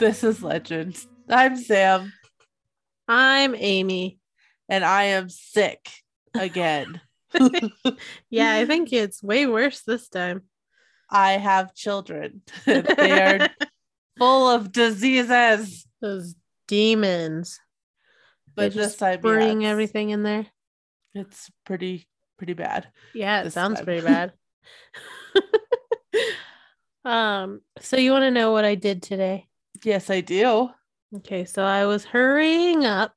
This is Legend. I'm Samm, I'm Amy. and I am sick again. Yeah, I think it's way worse this time. I have children. they are full of diseases. Those demons. But this just time, bring yeah, everything in there. It's pretty, pretty bad. Yeah, it sounds time. pretty bad. um, so you want to know what I did today? Yes, I do. Okay, so I was hurrying up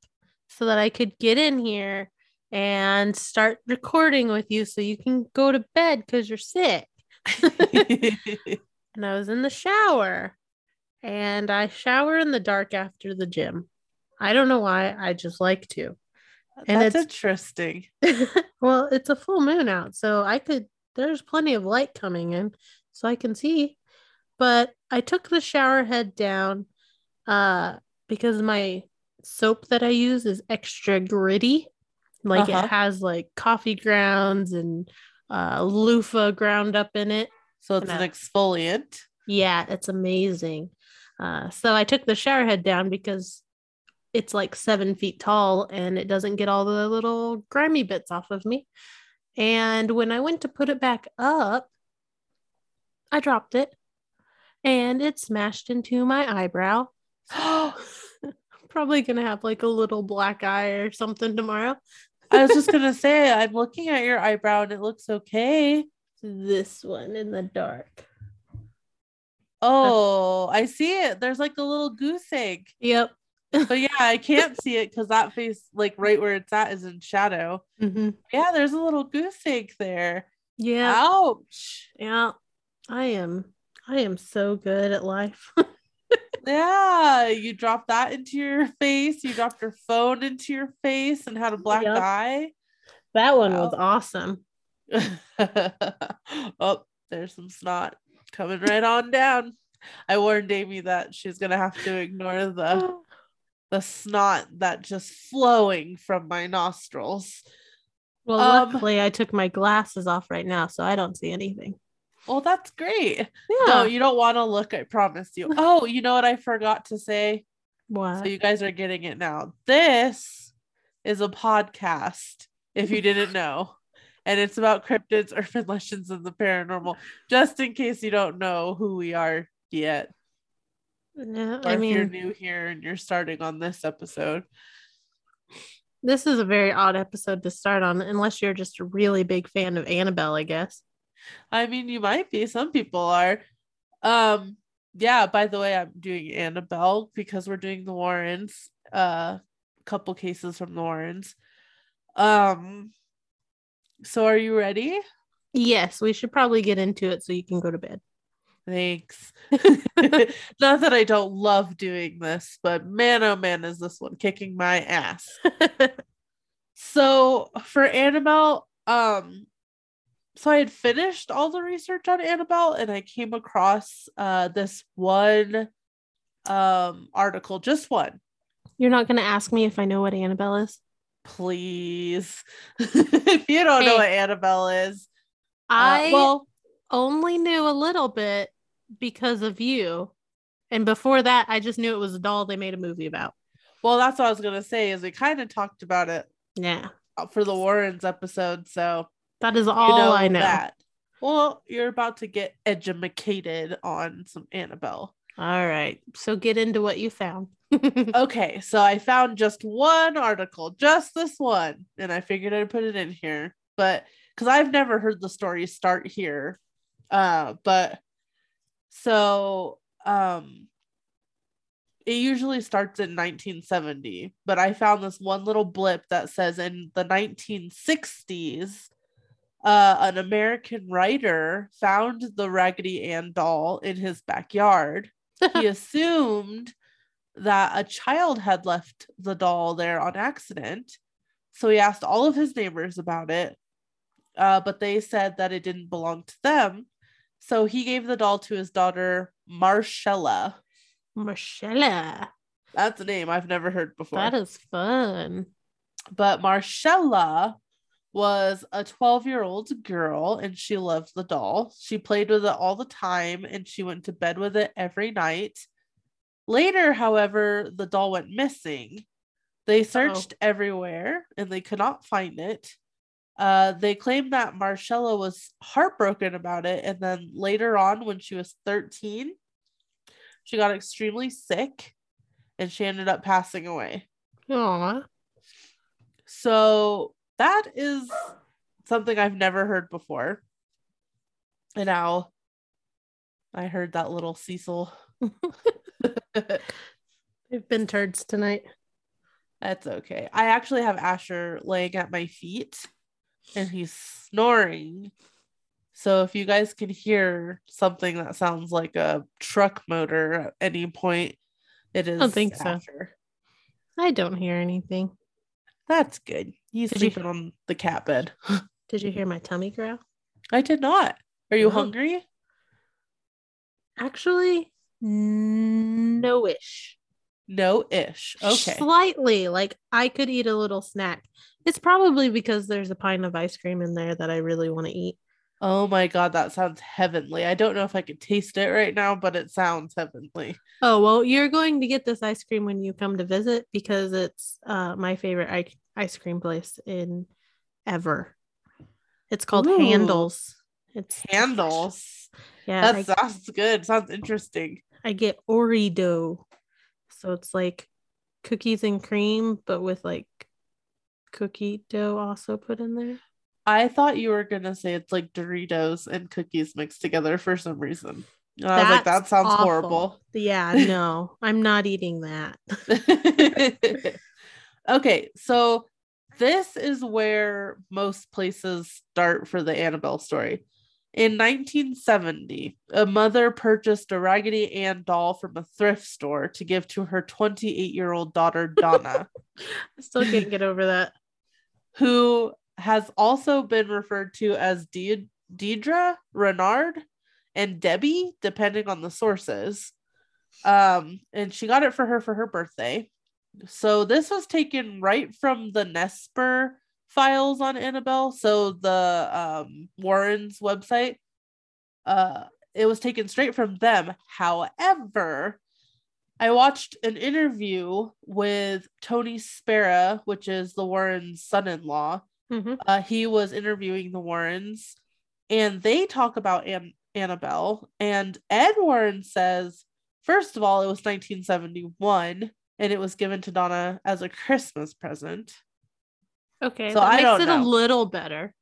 so that I could get in here and start recording with you so you can go to bed because you're sick. and I was in the shower and I shower in the dark after the gym. I don't know why, I just like to. And That's it's- interesting. well, it's a full moon out, so I could there's plenty of light coming in so I can see. But I took the shower head down uh because my soap that I use is extra gritty. Like Uh-huh. it has like coffee grounds and uh loofah ground up in it. So it's an No. exfoliant. Yeah, it's amazing. Uh, so I took the shower head down because it's like seven feet tall and it doesn't get all the little grimy bits off of me. And when I went to put it back up, I dropped it and it smashed into my eyebrow. Probably gonna have like a little black eye or something tomorrow. I was just gonna say, I'm looking at your eyebrow and it looks okay. This one in the dark. Oh, I see it. There's like a little goose egg. Yep. But yeah, I can't see it because that face, like right where it's at, is in shadow. hmm Yeah, there's a little goose egg there. Yeah. Ouch. Yeah. I am. I am so good at life. Yeah, you dropped that into your face. You dropped your phone into your face and had a black Yep. eye. That one was awesome. oh, there's some snot coming right on down. I warned Amy that she's gonna have to ignore the the snot that just flowing from my nostrils. Well, Um, luckily I took my glasses off right now, so I don't see anything. Well, that's great. Yeah. No, you don't want to look, I promise you. Mm. Oh, you know what I forgot to say? what? So you guys are getting it now. This is a podcast, if you didn't know. And it's about cryptids, urban legends, and the paranormal, just in case you don't know who we are yet. Yeah, Or I if you're new here and you're starting on this episode. this is a very odd episode to start on, unless you're just a really big fan of Annabelle, I guess. I mean, you might be. Some people are. Um, yeah, by the way, I'm doing Annabelle because we're doing the Warrens. Uh couple cases from the Warrens. Um so are you ready? Yes, we should probably get into it so you can go to bed. Thanks. Not that I don't love doing this, but man oh man is this one kicking my ass. So for Annabelle, um, so I had finished all the research on Annabelle and I came across uh this one um article, just one. You're not going to ask me if I know what Annabelle is? Please. if you don't know what Annabelle is, uh, I well, only knew a little bit because of you. And before that, I just knew it was a doll they made a movie about. well, that's what I was gonna say, is we kind of talked about it Yeah, for the Warrens episode, so that is you all I know. that. Well, you're about to get educated on some Annabelle. All right. So get into what you found. Okay, so I found just one article, just this one, and I figured I'd put it in here. But because I've never heard the story start here. Uh, but so um it usually starts in 1970, but I found this one little blip that says in the 1960s, uh, an American writer found the Raggedy Ann doll in his backyard. he assumed that a child had left the doll there on accident. So he asked all of his neighbors about it, uh, but they said that it didn't belong to them. So he gave the doll to his daughter, Marcella. Marcella. That's a name I've never heard before. That is fun. but Marcella was a 12 year old girl and she loved the doll. She played with it all the time and she went to bed with it every night. Later, however, the doll went missing. They searched everywhere and they could not find it. Uh, they claimed that Marcella was heartbroken about it. And then later on, when she was 13, she got extremely sick and she ended up passing away. Aw. So that is something I've never heard before. And now I heard that little Cecil. They've been turds tonight. That's okay. I actually have Asher laying at my feet and he's snoring. So if you guys can hear something that sounds like a truck motor at any point, it is I don't think so. I don't hear anything. That's good. He's Did you- sleeping on the cat bed. Did you hear my tummy growl? I did not. Are you Oh. hungry? Actually, no ish. No ish. Okay. Slightly. Like I could eat a little snack. It's probably because there's a pint of ice cream in there that I really want to eat. Oh my god, that sounds heavenly. I don't know if I could taste it right now, but it sounds heavenly. Oh, well, you're going to get this ice cream when you come to visit because it's uh, my favorite ice cream place in ever. It's called Ooh. Handel's. It's Handel's. Yeah, That I, sounds good. Sounds interesting. I get Ori dough. So it's like cookies and cream, but with like cookie dough also put in there. I thought you were gonna say it's like Doritos and cookies mixed together for some reason. And I was like, that sounds awful. horrible. Yeah, no, I'm not eating that. okay, so this is where most places start for the Annabelle story. In 1970, a mother purchased a Raggedy Ann doll from a thrift store to give to her 28 year old daughter, Donna, I still can't get over that. who has also been referred to as De- Deidre, Renard, and Debbie, depending on the sources. Um, and she got it for her for her birthday. So this was taken right from the Nesper files on Annabelle. So the um Warren's website. Uh it was taken straight from them. However, I watched an interview with Tony Spera, which is the Warrens' son-in-law. Mhm. Uh, he was interviewing the Warrens, and they talk about An- Annabelle. And Ed Warren says, first of all, it was 1971, and it was given to Donna as a Christmas present. Okay, So that I makes don't it a little better.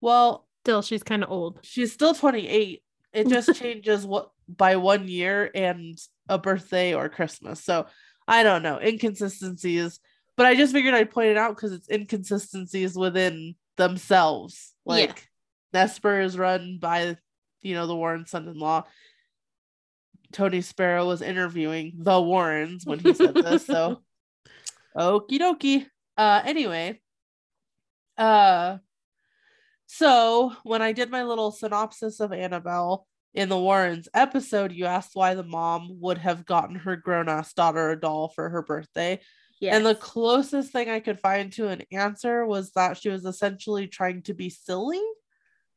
Well, Still, she's kind of old. she's still 28. It just changes what by one year and a birthday or Christmas. So I don't know inconsistencies, but I just figured I'd point it out because it's inconsistencies within themselves. Yeah. Like Nesper is run by you know the Warren son-in-law. Tony Spera was interviewing the Warrens when he said this. So okie dokie. Uh anyway. Uh so when I did my little synopsis of Annabelle in the Warrens episode, you asked why the mom would have gotten her grown-ass daughter a doll for her birthday. Yeah. And the closest thing I could find to an answer was that she was essentially trying to be silly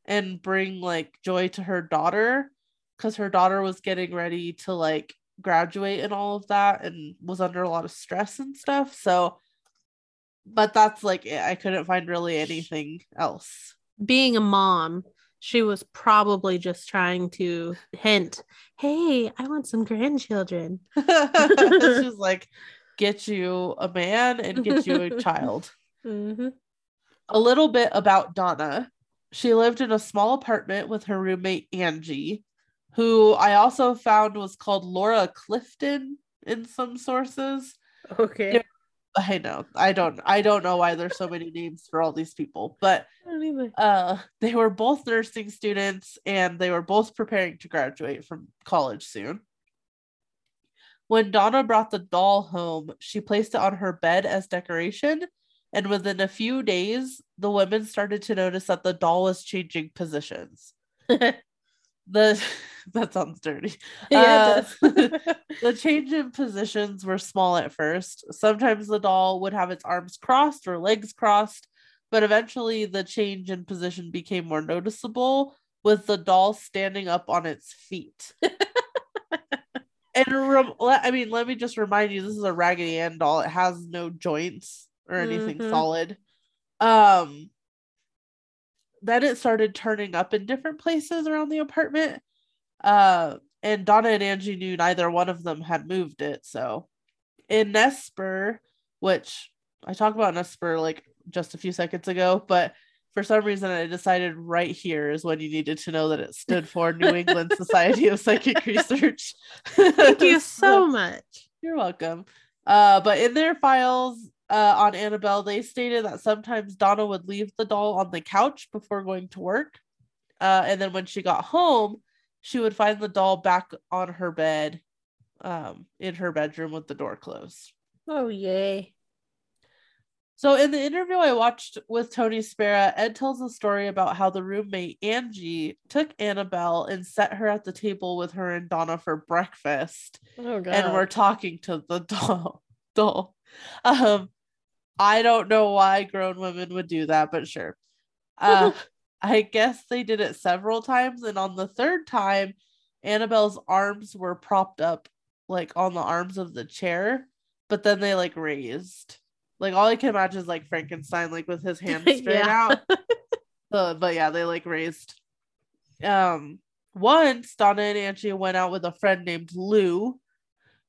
and bring like joy to her daughter because her daughter was getting ready to like graduate and all of that and was under a lot of stress and stuff. So, but that's like it. I couldn't find really anything else. being a mom, she was probably just trying to hint, "Hey, I want some grandchildren." She's like, get you a man and get you a child. Mm-hmm. a little bit about Donna. She lived in a small apartment with her roommate Angie, who I also found was called Laura Clifton in some sources. Okay. I know. I don't I don't know why there's so many names for all these people, but I don't either. uh they were both nursing students and they were both preparing to graduate from college soon. When Donna brought the doll home, she placed it on her bed as decoration, and within a few days, the women started to notice that the doll was changing positions. The that sounds dirty. yeah, Uh. The change in positions were small at first. Sometimes the doll would have its arms crossed or legs crossed, but eventually the change in position became more noticeable with the doll standing up on its feet. and rem- I mean, let me just remind you, this is a Raggedy Ann doll. It has no joints or anything Mhm. solid. Um, then it started turning up in different places around the apartment. Uh, and Donna and Angie knew neither one of them had moved it. So, in Nesper, which I talked about Nesper like just a few seconds ago, but for some reason I decided right here is when you needed to know that it stood for New England Society of Psychic Research. Thank you so much. You're welcome. Uh, but in their files uh, on Annabelle, they stated that sometimes Donna would leave the doll on the couch before going to work. Uh, and then when she got home, she would find the doll back on her bed um, in her bedroom with the door closed. Oh yay. So in the interview I watched with Tony Spera, Ed tells a story about how the roommate Angie took Annabelle and set her at the table with her and Donna for breakfast. Oh god. and we're talking to the doll. doll. Um, I don't know why grown women would do that, but sure. Uh, I guess they did it several times, and on the third time, Annabelle's arms were propped up like on the arms of the chair, but then they like raised. Like all I can imagine is like Frankenstein, like with his hands straight out. So, but yeah, they like raised. Um, once Donna and Angie went out with a friend named Lou,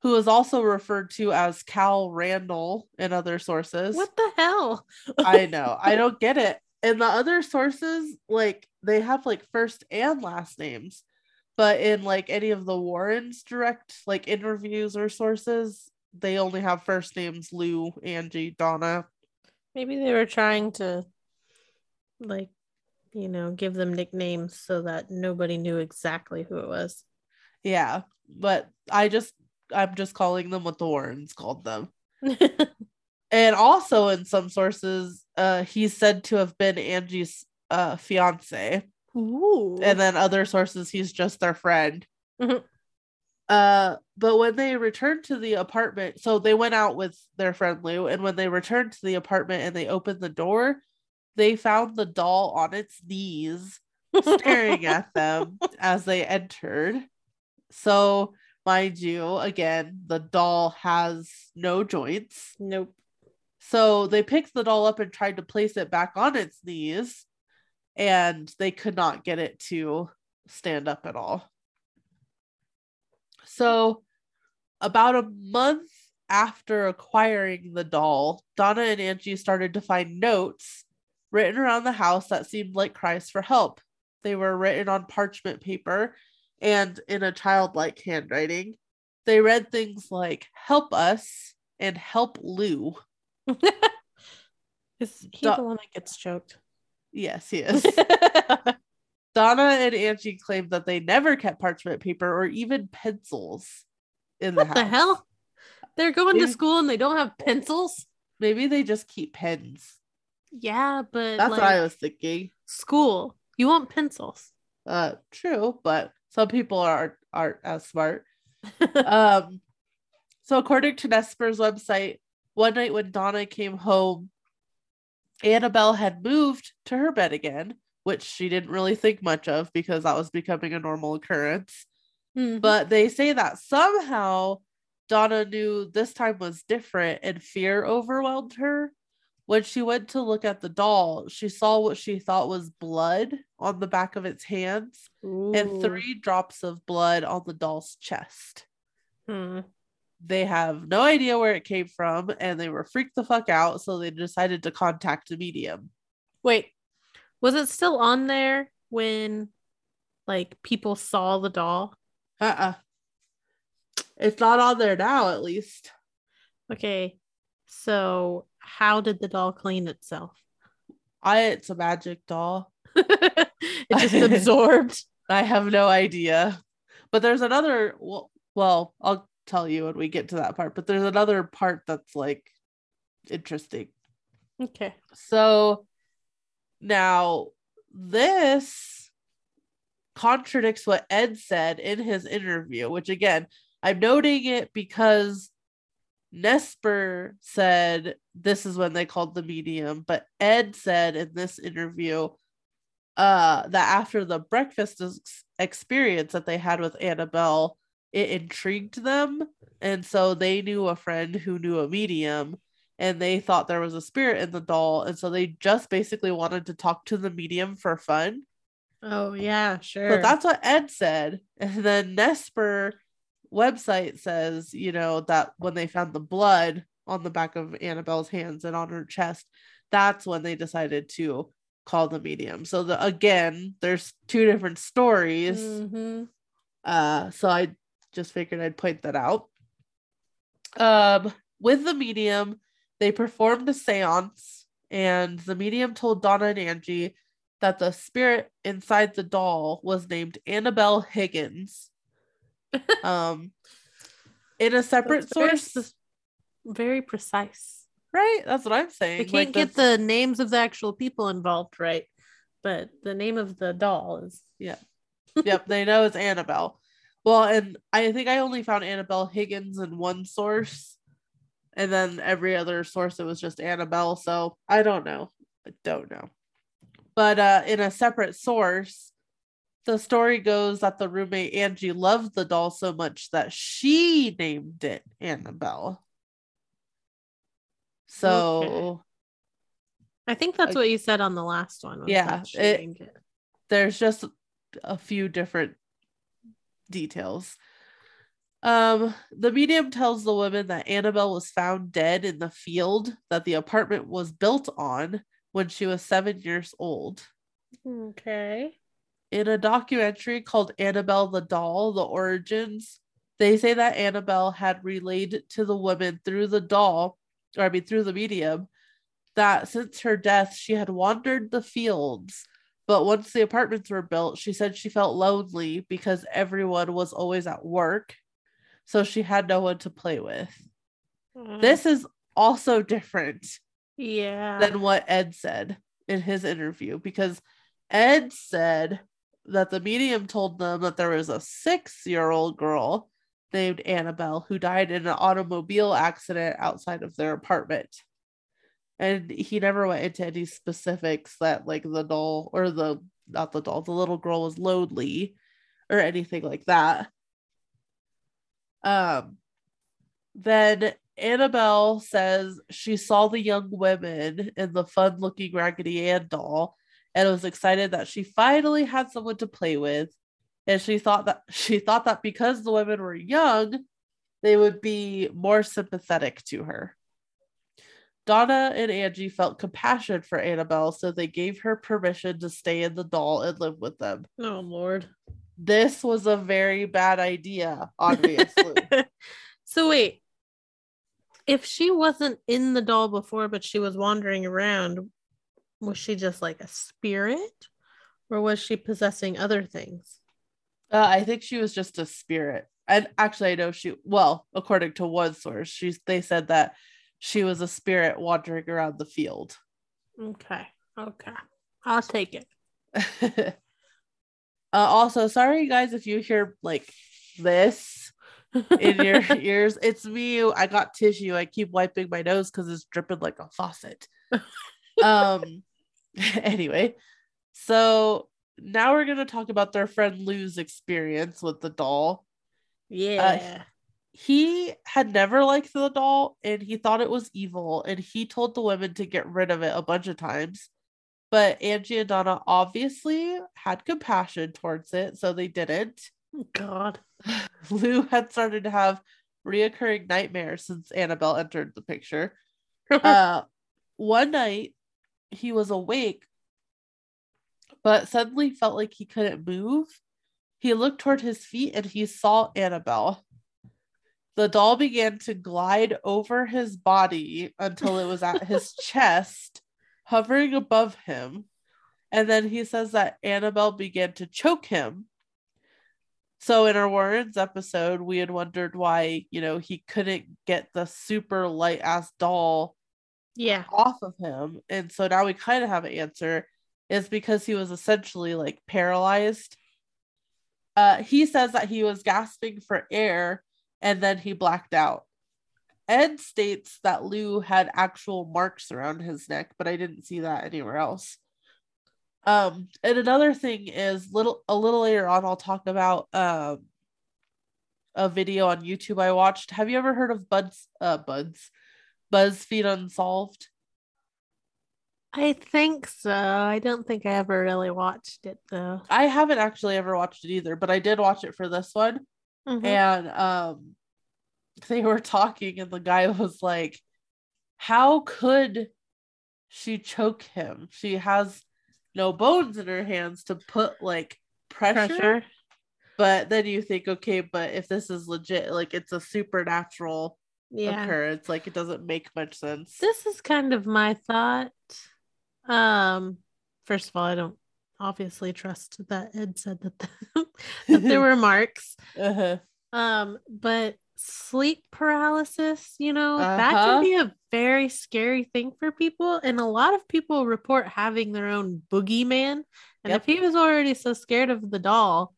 who is also referred to as Cal Randall in other sources. what the hell? I know. I don't get it. In the other sources, like they have like first and last names, but in like any of the Warrens direct like interviews or sources, they only have first names Lou, Angie, Donna. Maybe they were trying to like, you know, give them nicknames so that nobody knew exactly who it was. Yeah, but I just I'm just calling them what the Warrens called them. And also in some sources, uh he's said to have been Angie's uh fiance. Ooh. and then other sources he's just their friend Mhm. uh but when they returned to the apartment so they went out with their friend lou and when they returned to the apartment and they opened the door they found the doll on its knees staring at them as they entered so mind you again the doll has no joints nope. so they picked the doll up and tried to place it back on its knees, and they could not get it to stand up at all. So, about a month after acquiring the doll, Donna and Angie started to find notes written around the house that seemed like cries for help. They were written on parchment paper and in a childlike handwriting. They read things like, Help us and help Lou. Is he Du- the one that gets choked? Yes, he is. Donna and Angie claimed that they never kept parchment paper or even pencils in the what house. the hell? They're going Maybe- to school and they don't have pencils? Maybe they just keep pens. Yeah, but That's like, what I was thinking. school. You want pencils. Uh, true, but some people are aren't as smart. um, so according to Nesper's website, one night when Donna came home, Annabelle had moved to her bed again, which she didn't really think much of because that was becoming a normal occurrence. Mhm. But they say that somehow Donna knew this time was different and fear overwhelmed her. When she went to look at the doll, she saw what she thought was blood on the back of its hands and three drops of blood on the doll's chest. Hmm. They have no idea where it came from and they were freaked the fuck out. So they decided to contact a medium. Wait, was it still on there when like people saw the doll? Uh uh It's not on there now, at least. Okay, so how did the doll clean itself? I it's a magic doll. it just absorbed. I have no idea. But there's another well, well, I'll tell you when we get to that part, but there's another part that's like interesting. Okay. So now this contradicts what Ed said in his interview, which again, I'm noting it because Nesper said this is when they called the medium, but Ed said in this interview uh that after the breakfast ex- experience that they had with Annabelle, it intrigued them. And so they knew a friend who knew a medium and they thought there was a spirit in the doll. And so they just basically wanted to talk to the medium for fun. Oh, yeah, sure. But that's what Ed said. And then Nesper website says, you know, that when they found the blood on the back of Annabelle's hands and on her chest, that's when they decided to call the medium. So the again, there's two different stories. Mm-hmm. Uh, so I just figured I'd point that out. Um, with the medium, they performed a seance, and the medium told Donna and Angie that the spirit inside the doll was named Annabelle Higgins. Um, in a separate That's very source, Very precise. right? That's what I'm saying. They can't Like, get that's- the names of the actual people involved right, but the name of the doll is Yeah. yep, they know it's Annabelle. Well, and I think I only found Annabelle Higgins in one source, and then every other source it was just Annabelle. So I don't know. I don't know. But uh, in a separate source, the story goes that the roommate Angie loved the doll so much that she named it Annabelle. So I think that's what you said on the last one. Yeah, it- it. there's just a few different details. Um, the medium tells the woman that Annabelle was found dead in the field that the apartment was built on when she was seven years old. Okay. In a documentary called Annabelle the Doll The Origins, they say that Annabelle had relayed to the woman through the doll, or I mean, through the medium, that since her death, she had wandered the fields. But once the apartments were built, she said she felt lonely because everyone was always at work. So she had no one to play with. Mm, This is also different yeah. than what Ed said in his interview because Ed said that the medium told them that there was a six year old girl named Annabelle who died in an automobile accident outside of their apartment. And he never went into any specifics that, like, the doll or the not the doll, the little girl was lonely or anything like that. Um, then Annabelle says she saw the young women in the fun looking Raggedy Ann doll and was excited that she finally had someone to play with. And she thought that she thought that because the women were young, they would be more sympathetic to her. Donna and Angie felt compassion for Annabelle, so they gave her permission to stay in the doll and live with them. oh Lord. This was a very bad idea, obviously. so wait. If she wasn't in the doll before, but she was wandering around, was she just like a spirit? Or was she possessing other things? Uh, I think she was just a spirit. And actually, I know she, well, according to one source, she's, they said that she was a spirit wandering around the field. Okay. Okay. I'll take it. uh, also, sorry, guys, if you hear like this in your ears, it's me. I got tissue. I keep wiping my nose because it's dripping like a faucet. um, anyway, so now we're going to talk about their friend Lou's experience with the doll. yeah. he had never liked the doll and he thought it was evil and he told the women to get rid of it a bunch of times but angie and donna obviously had compassion towards it so they didn't God. lou had started to have reoccurring nightmares since annabelle entered the picture uh one night he was awake but suddenly felt like he couldn't move. He looked toward his feet and he saw annabelle. The doll began to glide over his body until it was at his chest hovering above him. And then he says that annabelle began to choke him. So in our warrens episode we had wondered why you know he couldn't get the super light ass doll yeah. off of him. And so now we kind of have an answer. Is because he was essentially like paralyzed. Uh, he says that he was gasping for air and then he blacked out. Ed states that Lou had actual marks around his neck, but I didn't see that anywhere else. Um, and another thing is little a little later on, I'll talk about um a video on YouTube I watched. Have you ever heard of Buds uh Buds BuzzFeed Unsolved? I think so. I don't think I ever really watched it though. I haven't actually ever watched it either, but I did watch it for this one. Mhm. And um they were talking and the guy was like, How could she choke him? She has no bones in her hands to put like pressure. Pressure. But then you think, okay, but if this is legit, like it's a supernatural Yeah. it's like it doesn't make much sense. This is kind of my thought. Um, first of all, I don't obviously trust that Ed said that, that there were marks. Uh-huh. Um, but sleep paralysis, you know, that Uh-huh. can be a very scary thing for people. And a lot of people report having their own boogeyman. And Yep. if he was already so scared of the doll,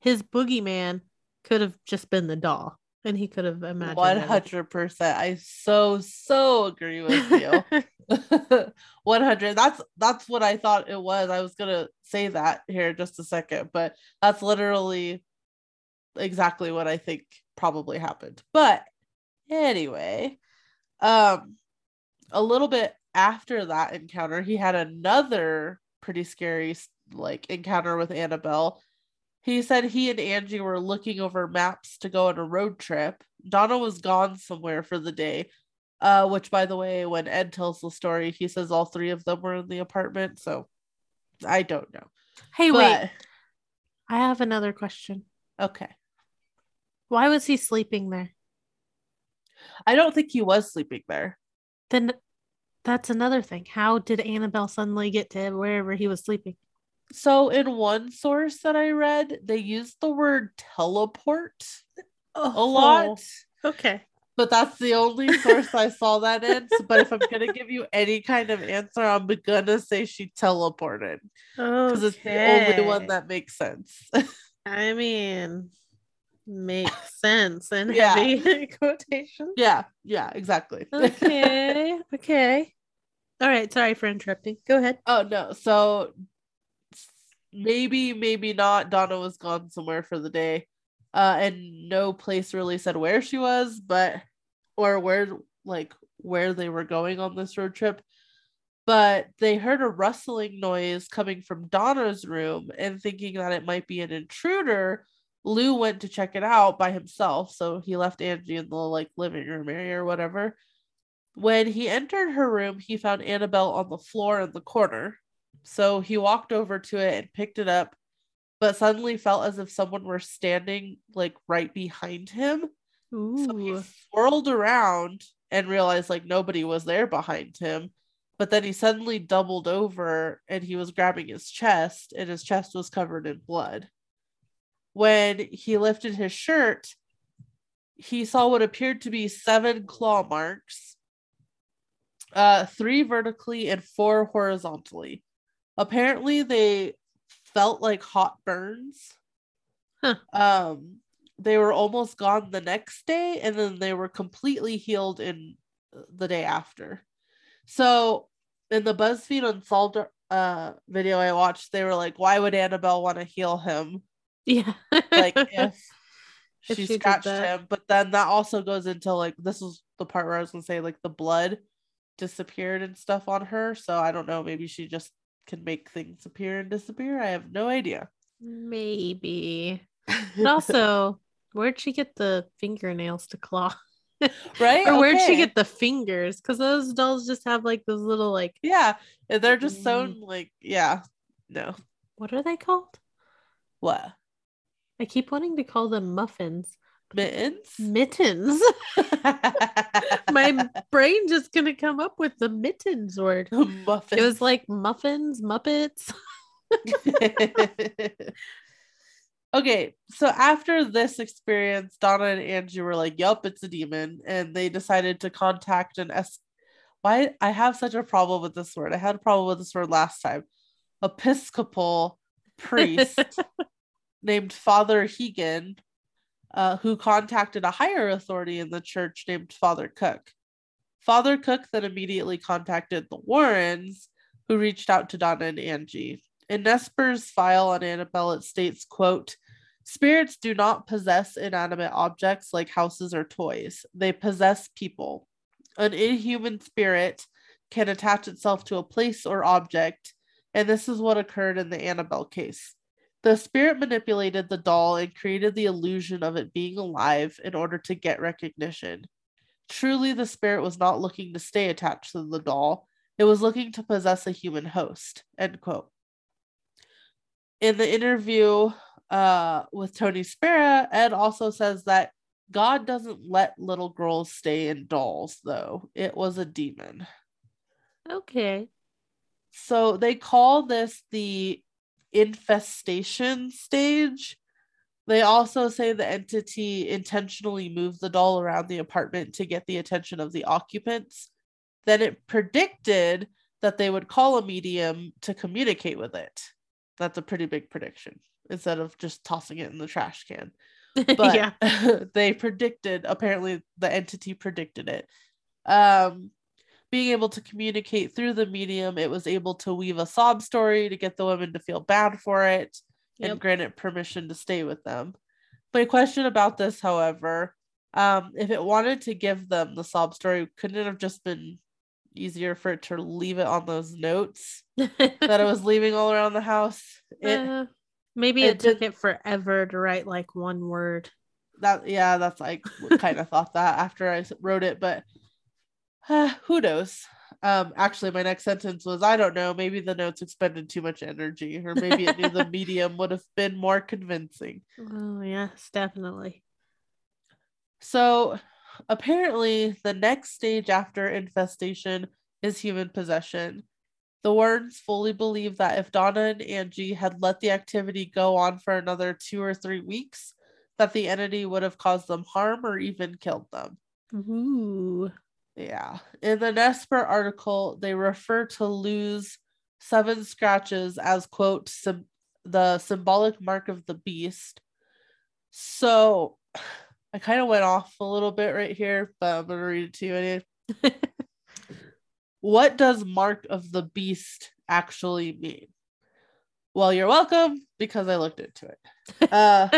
his boogeyman could have just been the doll. And he could have imagined. Hundred percent. I so so agree with you. One hundred. That's that's what I thought it was. I was gonna say that here in just a second, but that's literally exactly what I think probably happened. But anyway, um, a little bit after that encounter, he had another pretty scary like encounter with Annabelle. He said he and Angie were looking over maps to go on a road trip. Donna was gone somewhere for the day. Uh, which by the way, when Ed tells the story, he says all three of them were in the apartment. So I don't know. hey, wait. I have another question. okay. Why was he sleeping there? I don't think he was sleeping there. Then that's another thing. How did Annabelle suddenly get to wherever he was sleeping? So in one source that I read, they used the word teleport a lot. Oh, okay. but that's the only source I saw that in. So- But if I'm gonna give you any kind of answer, I'm gonna say she teleported because it's the only one that makes sense. I mean makes sense and Yeah. heavy quotation. yeah, yeah, exactly. Okay. okay. All right. Sorry for interrupting. Go ahead. oh no, so maybe, maybe not. Donna was gone somewhere for the day, uh, and no place really said where she was, but or where like where they were going on this road trip. But they heard a rustling noise coming from Donna's room, and thinking that it might be an intruder, Lou went to check it out by himself. So he left Angie in the like living room area or whatever. When he entered her room, he found Annabelle on the floor in the corner. So he walked over to it and picked it up, but suddenly felt as if someone were standing like right behind him. So he Ooh. swirled around and realized like nobody was there behind him. But then he suddenly doubled over and he was grabbing his chest, and his chest was covered in blood. When he lifted his shirt, he saw what appeared to be seven claw marks, uh, three vertically and four horizontally. Apparently, they felt like hot burns. Huh. Um, they were almost gone the next day, and then they were completely healed in the day after. So, in the BuzzFeed Unsolved uh video I watched, they were like, "Why would Annabelle want to heal him? Yeah. Like if If she she scratched him?" But then that also goes into like this was the part where I was gonna say like the blood disappeared and stuff on her. So I don't know. Maybe she just can make things appear and disappear. I have no idea. Maybe. But also, where'd she get the fingernails to claw? right? or where'd she get the fingers? Because those dolls just have like those little like Yeah, they're just sewn Mm. like yeah. No, what are they called? what I keep wanting to call them muffins. Mittens? Mittens. My brain just gonna come up with the mittens word. muffins. It was like muffins, muppets. okay, so after this experience, Donna and Angie were like, "Yup, it's a demon," and they decided to contact an S. Why I have such a problem with this word? I had a problem with this word last time. Episcopal priest named Father Hegan, uh, who contacted a higher authority in the church named Father Cook. Father Cook then immediately contacted the Warrens, who reached out to Donna and Angie. In Nesper's file on Annabelle, it states, quote, Spirits do not possess inanimate objects like houses or toys, they possess people. An inhuman spirit can attach itself to a place or object, and this is what occurred in the Annabelle case. The spirit manipulated the doll and created the illusion of it being alive in order to get recognition. Truly, the spirit was not looking to stay attached to the doll, it was looking to possess a human host. End quote. In the interview uh, with Tony Spera, Ed also says that God doesn't let little girls stay in dolls, though. It was a demon. Okay. So they call this the infestation stage. They also say the entity intentionally moved the doll around the apartment to get the attention of the occupants. Then it predicted that they would call a medium to communicate with it. That's a pretty big prediction instead of just tossing it in the trash can. But yeah. they predicted, apparently, the entity predicted it. Um, being able to communicate through the medium, it was able to weave a sob story to get the women to feel bad for it Yep. and grant it permission to stay with them. My question about this, however, um, if it wanted to give them the sob story, couldn't it have just been easier for it to leave it on those notes that it was leaving all around the house? It Uh, maybe it it, took it forever to write like one word. that yeah, that's like kind of thought that after I wrote it, but uh, who knows? Um, actually, my next sentence was I don't know. Maybe the notes expended too much energy, or maybe it knew the medium would have been more convincing. Oh yes, definitely. So apparently, the next stage after infestation is human possession. The Warrens fully believe that if Donna and Angie had let the activity go on for another two or three weeks, that the entity would have caused them harm or even killed them. Ooh. Yeah. In the Nesper article, they refer to Lou's seven scratches as, quote, sym- the symbolic mark of the beast. So I kind of went off a little bit right here, but I'm going to read it to you anyway. what does mark of the beast actually mean? Well, you're welcome because I looked into it. Uh,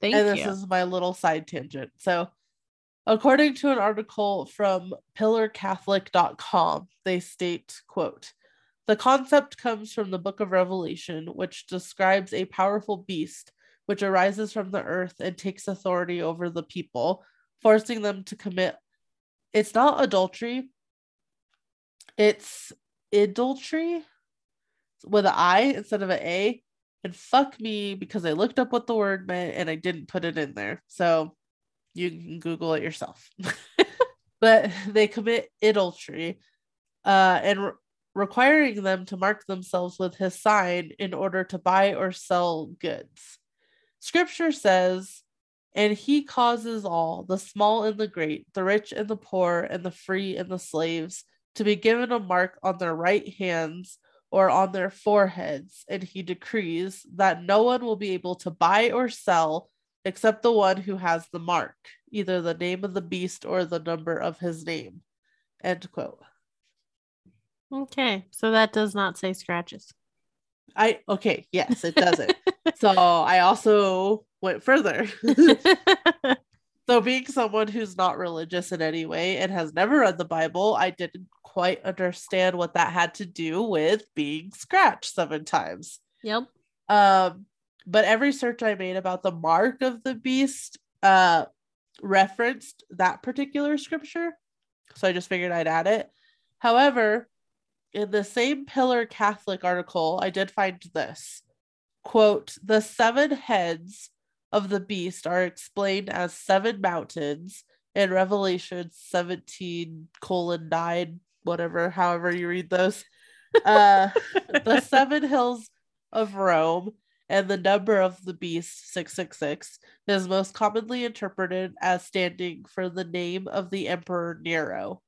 Thank and this you. is my little side tangent. So, according to an article from pillarcatholic.com, they state, quote, the concept comes from the book of Revelation, which describes a powerful beast which arises from the earth and takes authority over the people, forcing them to commit. It's not adultery, it's adultery with an I instead of an A. And fuck me because I looked up what the word meant and I didn't put it in there. So you can Google it yourself. but they commit adultery uh, and re- requiring them to mark themselves with his sign in order to buy or sell goods. Scripture says, and he causes all, the small and the great, the rich and the poor, and the free and the slaves, to be given a mark on their right hands or on their foreheads, and he decrees that no one will be able to buy or sell except the one who has the mark, either the name of the beast or the number of his name. End quote. Okay, so that does not say scratches. I okay, yes, it doesn't. so I also went further. so being someone who's not religious in any way and has never read the Bible, I didn't quite understand what that had to do with being scratched seven times. yep. Um, but every search I made about the mark of the beast uh referenced that particular scripture. So I just figured I'd add it. However, in the same Pillar Catholic article, I did find this quote, the seven heads of the beast are explained as seven mountains in Revelation 17 colon 9, whatever, however you read those. Uh the seven hills of Rome and the number of the beast 666 is most commonly interpreted as standing for the name of the Emperor Nero.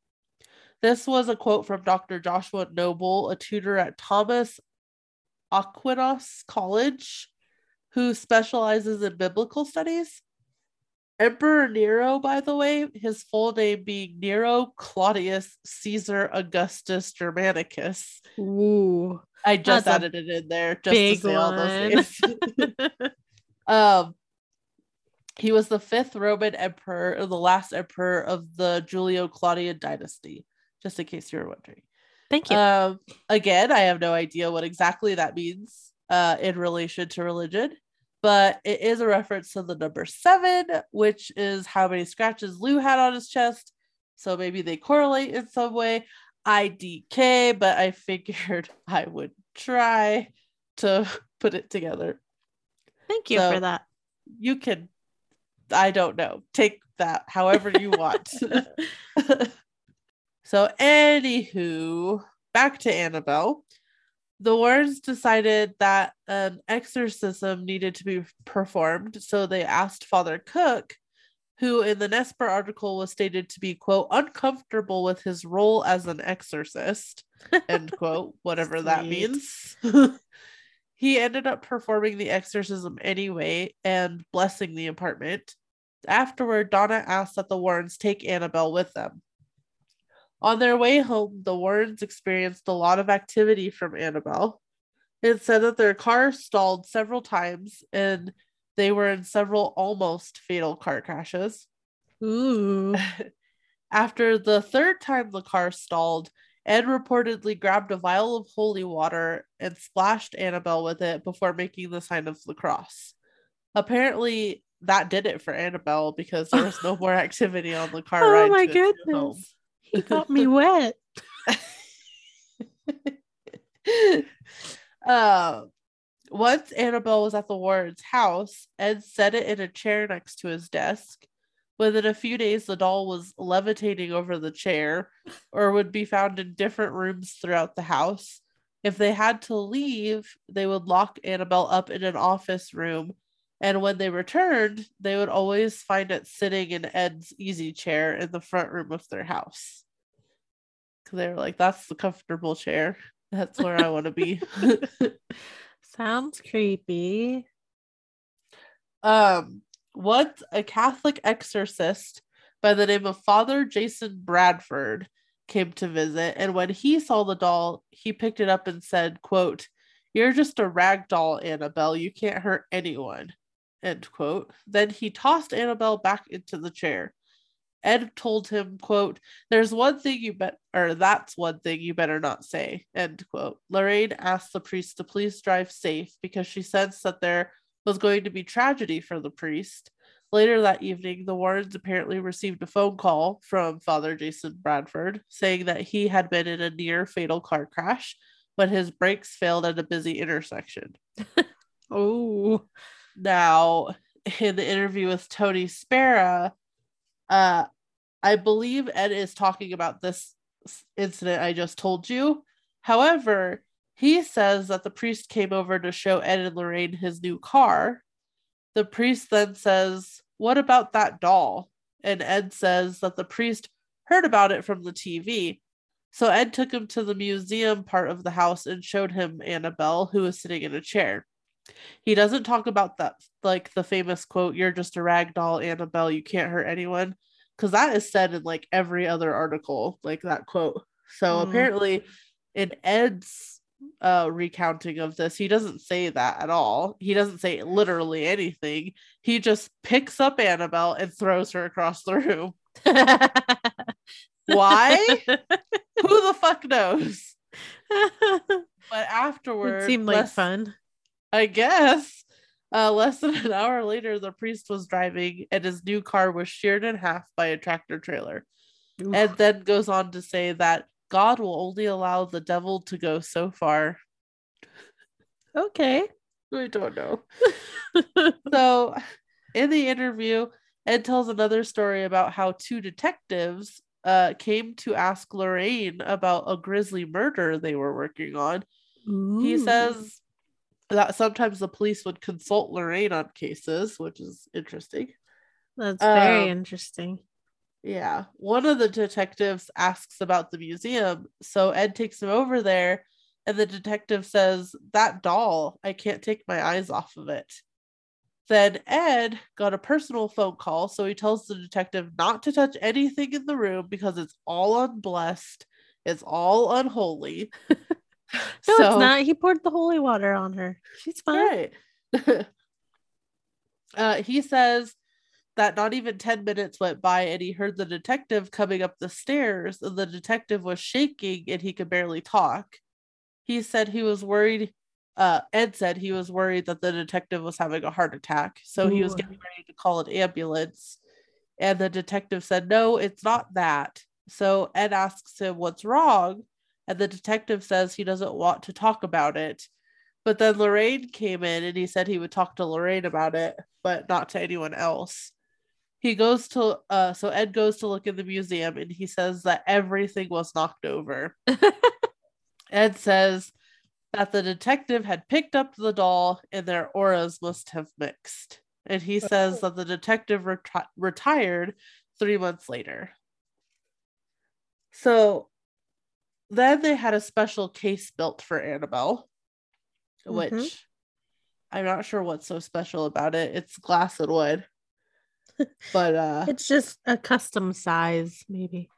This was a quote from Dr. Joshua Noble, a tutor at Thomas Aquinas College, who specializes in biblical studies. Emperor Nero, by the way, his full name being Nero Claudius Caesar Augustus Germanicus. Ooh. I just added it in there just to say all those names. um, He was the fifth Roman emperor, or the last emperor of the Julio Claudian dynasty, just in case you were wondering. Thank you. Um, again, I have no idea what exactly that means uh, in relation to religion, but it is a reference to the number seven, which is how many scratches Lou had on his chest. So maybe they correlate in some way. IDK, but I figured I would try to put it together. Thank you so- for that. You can, I don't know, take that however you want. so, anywho, back to Annabelle. The Warrens decided that an exorcism needed to be performed, so they asked Father Cook, who in the Nesper article was stated to be, quote, uncomfortable with his role as an exorcist, end quote, whatever that means. he ended up performing the exorcism anyway and blessing the apartment. Afterward, Donna asked that the Warrens take Annabelle with them. On their way home, the Warrens experienced a lot of activity from Annabelle. It said that their car stalled several times and they were in several almost fatal car crashes. Ooh. After the third time the car stalled, Ed reportedly grabbed a vial of holy water and splashed Annabelle with it before making the sign of the cross. Apparently, that did it for Annabelle because there was no more activity on the car Oh ride. Oh my goodness. He got me wet. uh, once Annabelle was at the Warren's house, Ed set it in a chair next to his desk. Within a few days, the doll was levitating over the chair or would be found in different rooms throughout the house. If they had to leave, they would lock Annabelle up in an office room. And when they returned, they would always find it sitting in Ed's easy chair in the front room of their house. Because they were like, that's the comfortable chair. That's where I want to be. Sounds creepy. um once a catholic exorcist by the name of father jason bradford came to visit and when he saw the doll he picked it up and said quote you're just a rag doll annabelle you can't hurt anyone end quote then he tossed annabelle back into the chair ed told him quote there's one thing you bet or that's one thing you better not say end quote lorraine asked the priest to please drive safe because she sensed that there was going to be tragedy for the priest. Later that evening, the Warrens apparently received a phone call from Father Jason Bradford saying that he had been in a near fatal car crash when his brakes failed at a busy intersection. Oh. Now, in the interview with Tony Spera, uh, I believe Ed is talking about this incident I just told you. However, he says that the priest came over to show Ed and Lorraine his new car. The priest then says, What about that doll? And Ed says that the priest heard about it from the TV. So Ed took him to the museum part of the house and showed him Annabelle, who was sitting in a chair. He doesn't talk about that, like the famous quote, You're just a rag doll, Annabelle, you can't hurt anyone. Because that is said in like every other article, like that quote. So Mm. apparently, in Ed's uh, recounting of this, he doesn't say that at all. He doesn't say literally anything. He just picks up Annabelle and throws her across the room. Why? Who the fuck knows? But afterwards, it seemed like fun. I guess. Uh, less than an hour later, the priest was driving and his new car was sheared in half by a tractor trailer. Oof. And then goes on to say that God will only allow the devil to go so far. okay. I don't know. So, in the interview, Ed tells another story about how two detectives uh, came to ask Lorraine about a grisly murder they were working on. He says that sometimes the police would consult Lorraine on cases, which is interesting. that's very um, interesting. Yeah. One of the detectives asks about the museum. So Ed takes him over there, and the detective says, That doll, I can't take my eyes off of it. Then Ed got a personal phone call. So he tells the detective not to touch anything in the room because it's all unblessed, it's all unholy. No, it's not. He poured the holy water on her. She's fine. Right. uh, he says that not even 10 minutes went by and he heard the detective coming up the stairs and the detective was shaking and he could barely talk. He said he was worried. Uh, Ed said he was worried that the detective was having a heart attack. So he was getting ready to call an ambulance. And the detective said, No, it's not that. So Ed asks him what's wrong. And the detective says he doesn't want to talk about it. But then Lorraine came in and he said he would talk to Lorraine about it, but not to anyone else. He goes to, uh, so Ed goes to look in the museum and he says that everything was knocked over. Ed says that the detective had picked up the doll and their auras must have mixed. And he says that the detective reti- retired three months later. So then they had a special case built for Annabelle, which Mhm. I'm not sure what's so special about it. It's glass and wood. But uh It's just a custom size, maybe.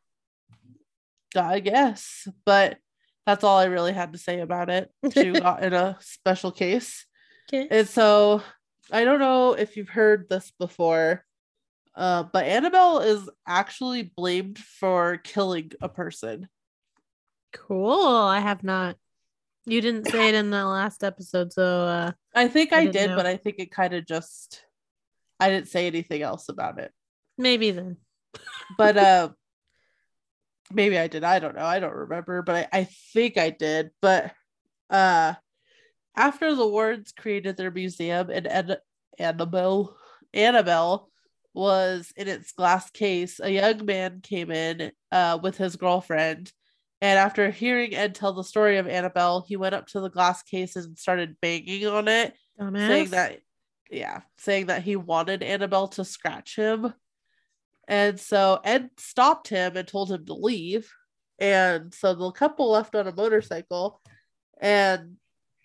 I guess. But that's all I really had to say about it. She got in a special case. Okay. And so I don't know if you've heard this before, uh, but Annabelle is actually blamed for killing a person. Cool. I have not. You didn't say it in the last episode, so uh I think I I, didn't know. but I think it kind of just I didn't say anything else about it. maybe then. But uh maybe I did. I don't know. I don't remember, but I, I think I did. But uh after the Warrens created their museum and An- Annabelle Annabelle was in its glass case, a young man came in uh with his girlfriend. And after hearing Ed tell the story of Annabelle, he went up to the glass case and started banging on it Dumbass. saying that yeah saying that he wanted annabelle to scratch him. And so ed stopped him and told him to leave. And so the couple left on a motorcycle and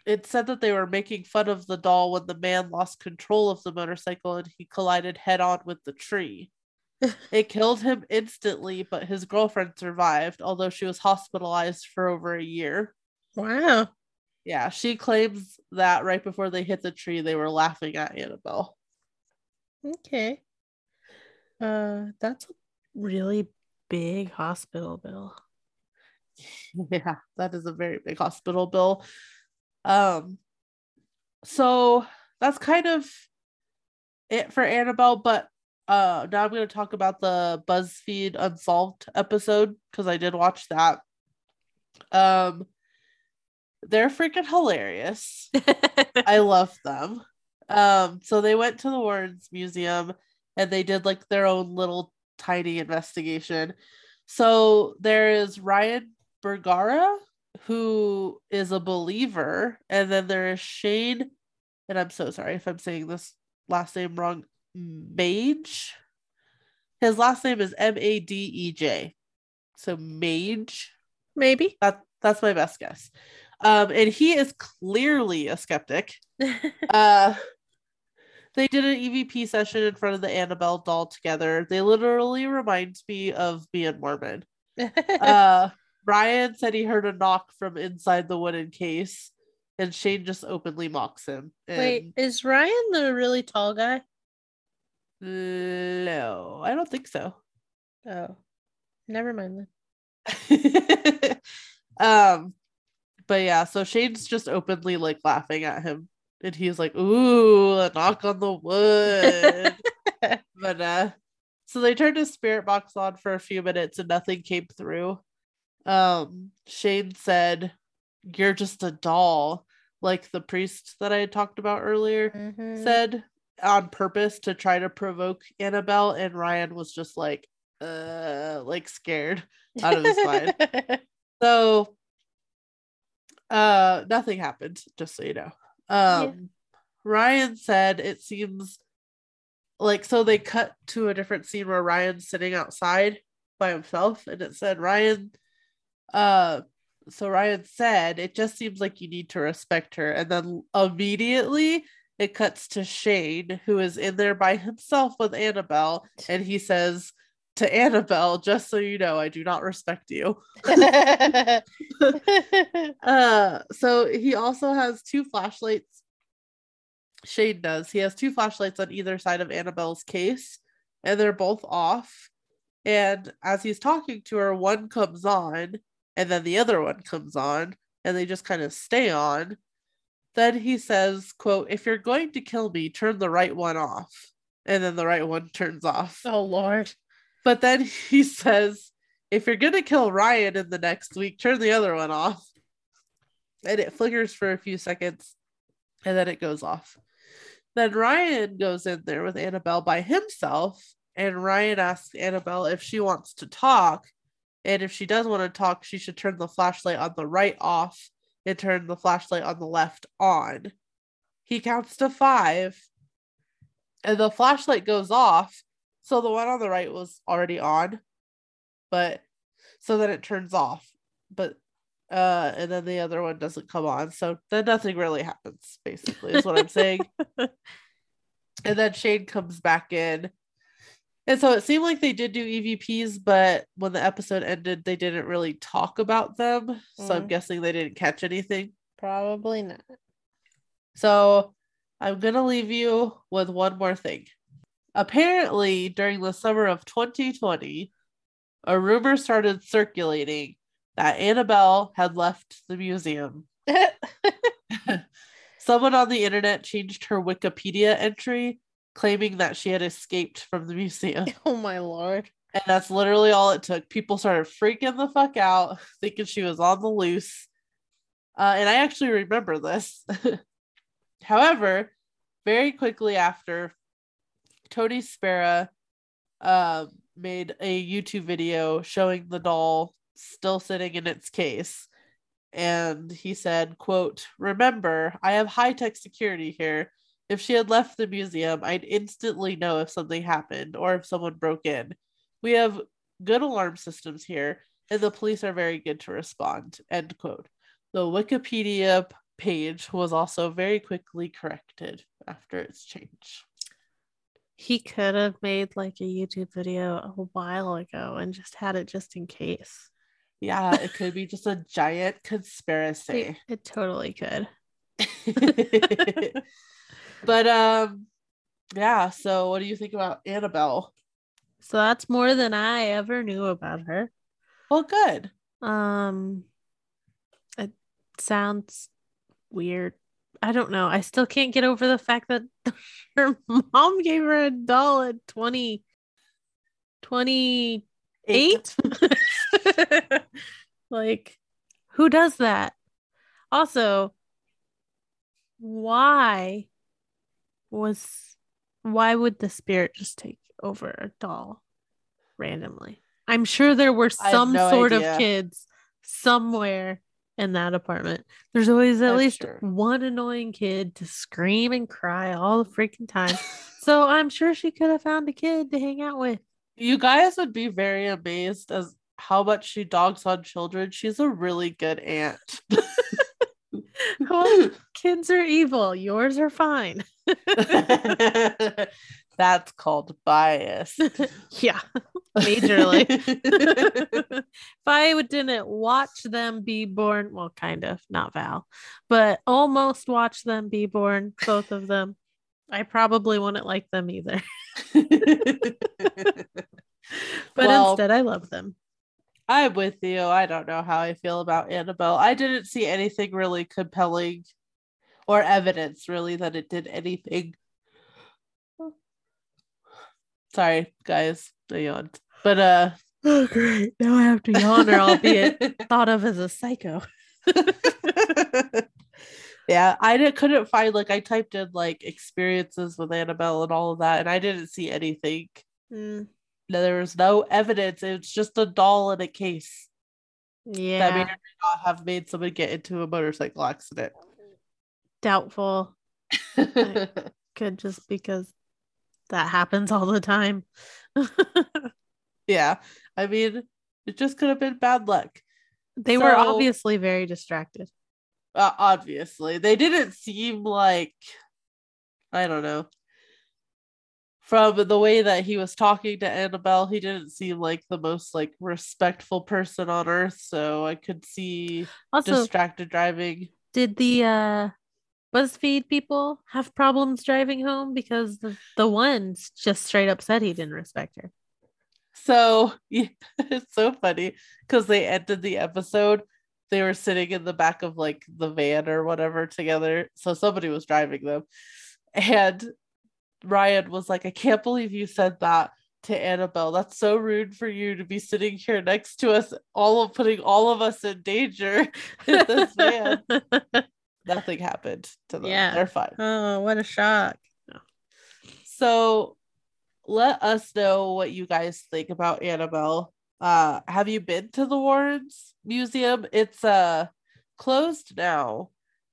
it said that they were making fun of the doll when the man lost control of the motorcycle and he collided head on with the tree it killed him instantly but his girlfriend survived although she was hospitalized for over a year Wow. yeah, she claims that right before they hit the tree, they were laughing at Annabelle. Okay. Uh that's a really big hospital bill. Yeah, that is a very big hospital bill. Um, so that's kind of it for Annabelle, but uh now I'm going to talk about the BuzzFeed Unsolved episode because I did watch that. Um, they're freaking hilarious. I love them. Um, so they went to the Warrens Museum and they did like their own little tiny investigation. So there is Ryan Bergara, who is a believer, and then there is Shane, and I'm so sorry if I'm saying this last name wrong, Mage. His last name is M A D E J. So Mage. Maybe. That that's my best guess. Um, and he is clearly a skeptic. Uh, they did an EVP session in front of the Annabelle doll together. They literally remind me of being Mormon. Uh, Ryan said he heard a knock from inside the wooden case, and Shane just openly mocks him. Wait, is Ryan the really tall guy? No, I don't think so. Oh. Never mind then. um, but yeah, so Shane's just openly like laughing at him, and he's like, "Ooh, a knock on the wood." but uh, so they turned his spirit box on for a few minutes, and nothing came through. Um, Shane said, "You're just a doll," like the priest that I had talked about earlier Mhm. said on purpose to try to provoke Annabelle, and Ryan was just like, uh, like scared out of his mind. So uh nothing happened, just so you know. Um Ryan said it seems like so they cut to a different scene where Ryan's sitting outside by himself and it said Ryan uh so Ryan said it just seems like you need to respect her and then immediately it cuts to Shane who is in there by himself with Annabelle and he says to Annabelle just so you know I do not respect you. Uh, so he also has two flashlights. Shane does. He has two flashlights on either side of Annabelle's case, and they're both off. And as he's talking to her, one comes on and then the other one comes on and they just kind of stay on. Then he says, quote, if you're going to kill me, turn the right one off. And then the right one turns off. Oh Lord. But then he says, if you're gonna kill Ryan in the next week, turn the other one off. And it flickers for a few seconds and then it goes off. Then Ryan goes in there with Annabelle by himself, and Ryan asks Annabelle if she wants to talk. And if she does want to talk, she should turn the flashlight on the right off and turn the flashlight on the left on. He counts to five, and the flashlight goes off. So the one on the right was already on, but so then it turns off. But uh and then the other one doesn't come on so then nothing really happens basically is what i'm saying and then shane comes back in and so it seemed like they did do evps but when the episode ended they didn't really talk about them so i'm Mm. guessing they didn't catch anything Probably not. so i'm gonna leave you with one more thing apparently during the summer of 2020 a rumor started circulating that annabelle had left the museum Someone on the internet changed her Wikipedia entry, claiming that she had escaped from the museum. oh my lord. And that's literally all it took. People started freaking the fuck out, thinking she was on the loose. Uh, and I actually remember this. However, very quickly after, Tony Spera um, made a YouTube video showing the doll still sitting in its case and he said quote remember i have high-tech security here if she had left the museum i'd instantly know if something happened or if someone broke in we have good alarm systems here and the police are very good to respond end quote the wikipedia page was also very quickly corrected after its change He could have made like a YouTube video a while ago and just had it just in case. yeah it could be just a giant It, conspiracy it totally could. but um yeah so what do you think about annabelle So that's more than I ever knew about her. well good Um it sounds weird. I don't know. I still can't get over the fact that her mom gave her a doll at 20 28. Like who does that? Also, why was why would the spirit just take over a doll randomly? I'm sure there were some no sort idea. of kids somewhere in that apartment. There's always at I'm least sure. one annoying kid to scream and cry all the freaking time. so I'm sure she could have found a kid to hang out with. you guys would be very amazed as how much she dogs on children she's a really good aunt Well, kids are evil. Yours are fine. that's called bias yeah, majorly. if I would- didn't watch them be born, well, kind of, not Val, but almost watch them be born, both of them, I probably wouldn't like them either. But Well, instead, I love them. I'm with you. I don't know how I feel about Annabelle. I didn't see anything really compelling or evidence really that it did anything. Sorry, guys. I yawned. But uh Oh, great. Now I have to yawn or I'll be thought of as a psycho. yeah, I didn't couldn't find like I typed in like experiences with Annabelle and all of that, and I didn't see anything. Mm, No, There was no evidence. It's just a doll in a case that yeah, or may not have made someone get into a motorcycle accident. Doubtful. Could just because that happens all the time. yeah, I mean, it just could have been bad luck. they were obviously very distracted. Uh, obviously, they didn't seem like I don't know. From the way that he was talking to Annabelle, he didn't seem like the most like respectful person on earth. So I could see Also, distracted driving. did the uh BuzzFeed people have problems driving home because the, the ones just straight up said he didn't respect her. So yeah, it's so funny because they ended the episode. They were sitting in the back of like the van or whatever together. So somebody was driving them. And Ryan was like, I can't believe you said that to Annabelle. That's so rude for you to be sitting here next to us, all of putting all of us in danger in this van. Nothing happened to them. Yeah. They're fine. Oh, what a shock. So let us know what you guys think about Annabelle. Uh have you been to the Warrens Museum? It's uh closed now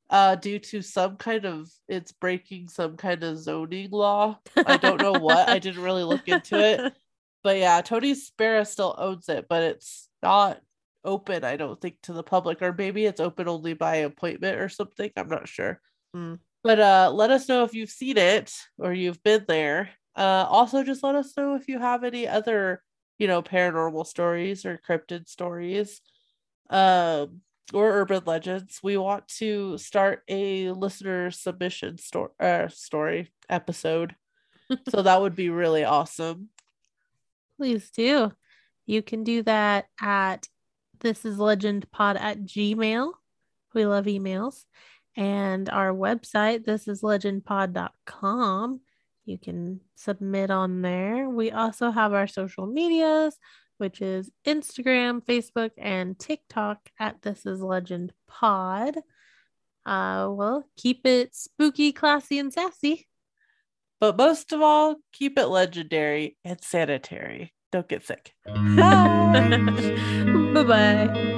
uh due to some kind of it's breaking some kind of zoning law. I don't know what. I didn't really look into it. But yeah, Tony Spera still owns it, but it's not open, I don't think, to the public, or maybe it's open only by appointment or something. I'm not sure. Hmm. But uh let us know if you've seen it or you've been there. Uh also just let us know if you have any other, you know, paranormal stories or cryptid stories. Um or urban legends. We want to start a listener submission story uh, story episode. so that would be really awesome. Please do. You can do that at this is legend pod at gmail. We love emails. And our website, this is legendpod.com. You can submit on there. We also have our social medias, which is Instagram, Facebook, and TikTok at This Is Legend Pod. Uh, well, keep it spooky, classy, and sassy. But most of all, keep it legendary and sanitary. Don't get sick. Bye bye.